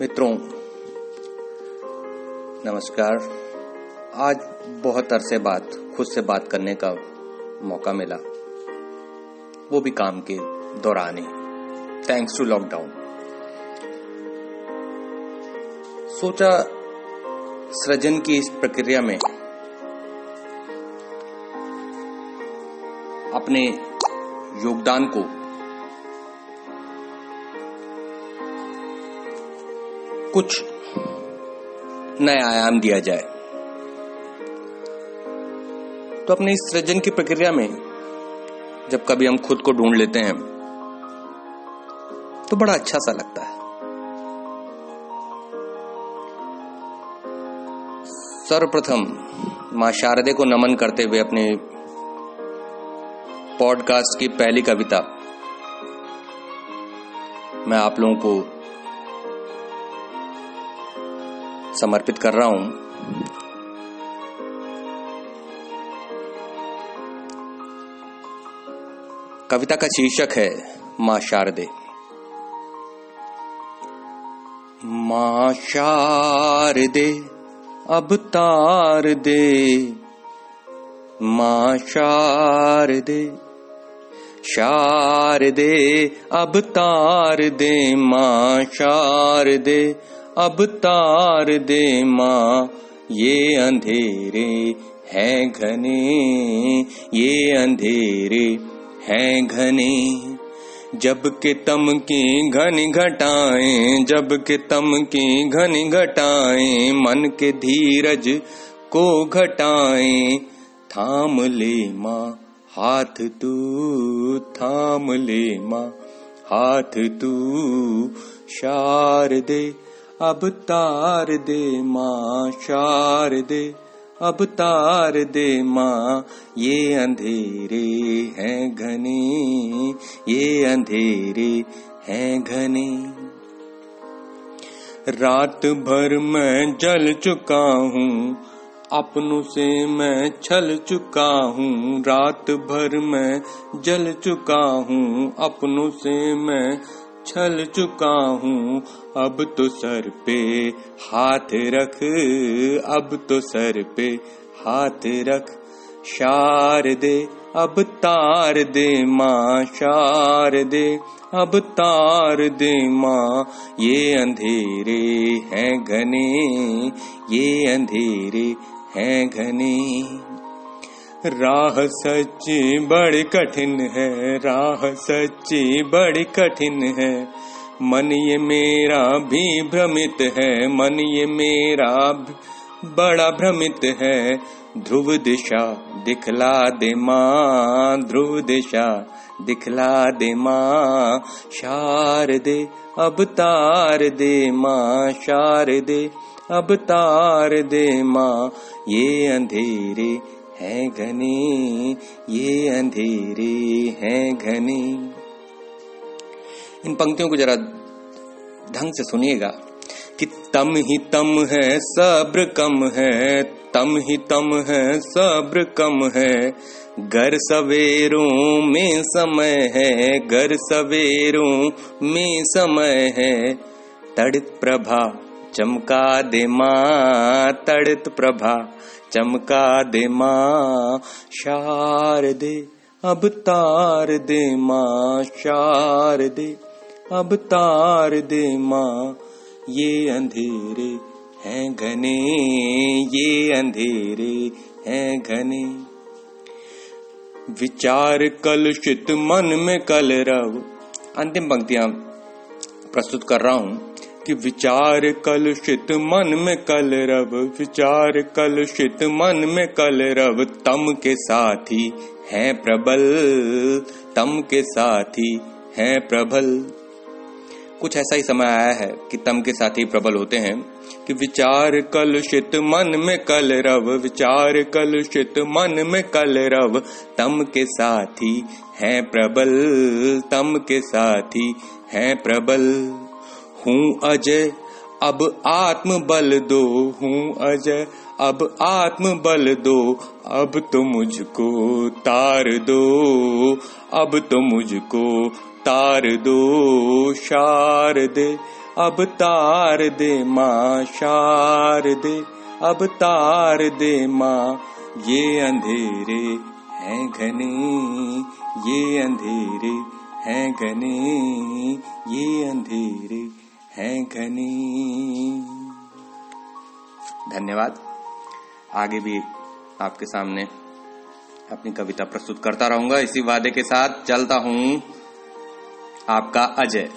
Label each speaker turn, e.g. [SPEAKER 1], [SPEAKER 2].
[SPEAKER 1] मित्रों, नमस्कार। आज बहुत अरसे बाद खुद से बात करने का मौका मिला। वो भी काम के दौरान ही। थैंक्स टू लॉकडाउन सोचा सृजन की इस प्रक्रिया में अपने योगदान को कुछ नया आयाम दिया जाए। तो अपने इस सृजन की प्रक्रिया में, जब कभी हम खुद को ढूंढ लेते हैं तो बड़ा अच्छा सा लगता है। सर्वप्रथम, माँ शारदे को नमन करते हुए अपने पॉडकास्ट की पहली कविता, मैं आप लोगों को समर्पित कर रहा हूँ। कविता का शीर्षक है, माँ शारदे। माँ शारदे, अब तार दे। माँ शारदे शारदे, अब तार दे। माँ शारदे अब तार दे माँ, ये अंधेरे हैं घने, ये अंधेरे हैं घने। जब के तम की घन घटाए, जब के तम की घन घटाए, मन के धीरज को घटाए। थाम ले माँ, हाथ तू, थाम ले माँ, हाथ तू, शार दे अब तार दे माँ, शार दे। अब तार दे माँ, ये अंधेरे हैं घने। ये अंधेरे हैं घने। रात भर मैं जल चुका हूँ, अपनों से मैं छल चुका हूँ। रात भर मैं जल चुका हूँ, अपनों से मैं छल चुका हूँ। अब तो सर पे हाथ रख, अब तो सर पे हाथ रख। शार दे, अब तार दे माँ, शार दे, अब तार दे माँ। ये अंधेरे हैं घने, ये अंधेरे हैं घने। राह सच्ची बड़ी कठिन है, राह सच्ची बड़ी कठिन है। मन ये मेरा भी भ्रमित है, मन ये मेरा बड़ा भ्रमित है। ध्रुव दिशा दिखला दे माँ, ध्रुव दिशा दिखला दे माँ। शार दे अब तार दे माँ, शार दे अब तार दे माँ। ये अंधेरे हैं घने, ये अंधेरे हैं घने। इन पंक्तियों को जरा ढंग से सुनिएगा कि तम ही तम है, सब्र कम है, तम ही तम है, सब्र कम है। घर सवेरों में समय है, घर सवेरों में समय है। तड़ित प्रभा चमका दे माँ, तड़ित प्रभा चमका दे माँ, शार दे अब तार दे माँ, शार दे अब तार दे माँ। ये अंधेरे हैं घने, ये अंधेरे हैं घने। विचार कलुषित मन में कल रव अंतिम पंक्तियाँ प्रस्तुत कर रहा हूँ। कि विचार कलुषित मन में कल रव विचार कलुषित मन में कल रव तम के साथी है प्रबल, तम के साथी है प्रबल। कुछ ऐसा ही समय आया है कि तम के साथी प्रबल होते हैं कि विचार कलुषित मन में कल रव विचार कलुषित मन में कल रव तम के साथी है प्रबल, तम के साथी है प्रबल। हूँ अजय, अब आत्म बल दो, हूँ अजय, अब आत्म बल दो, अब तो मुझको तार दो, अब तो मुझको तार दो, शार दे, अब तार दे माँ, शार दे, अब तार दे माँ, ये अंधेरे हैं घने, ये अंधेरे हैं घने, ये अंधेरे हैं घनी धन्यवाद। आगे भी आपके सामने अपनी कविता प्रस्तुत करता रहूँगा। इसी वादे के साथ चलता हूँ। आपका अजय।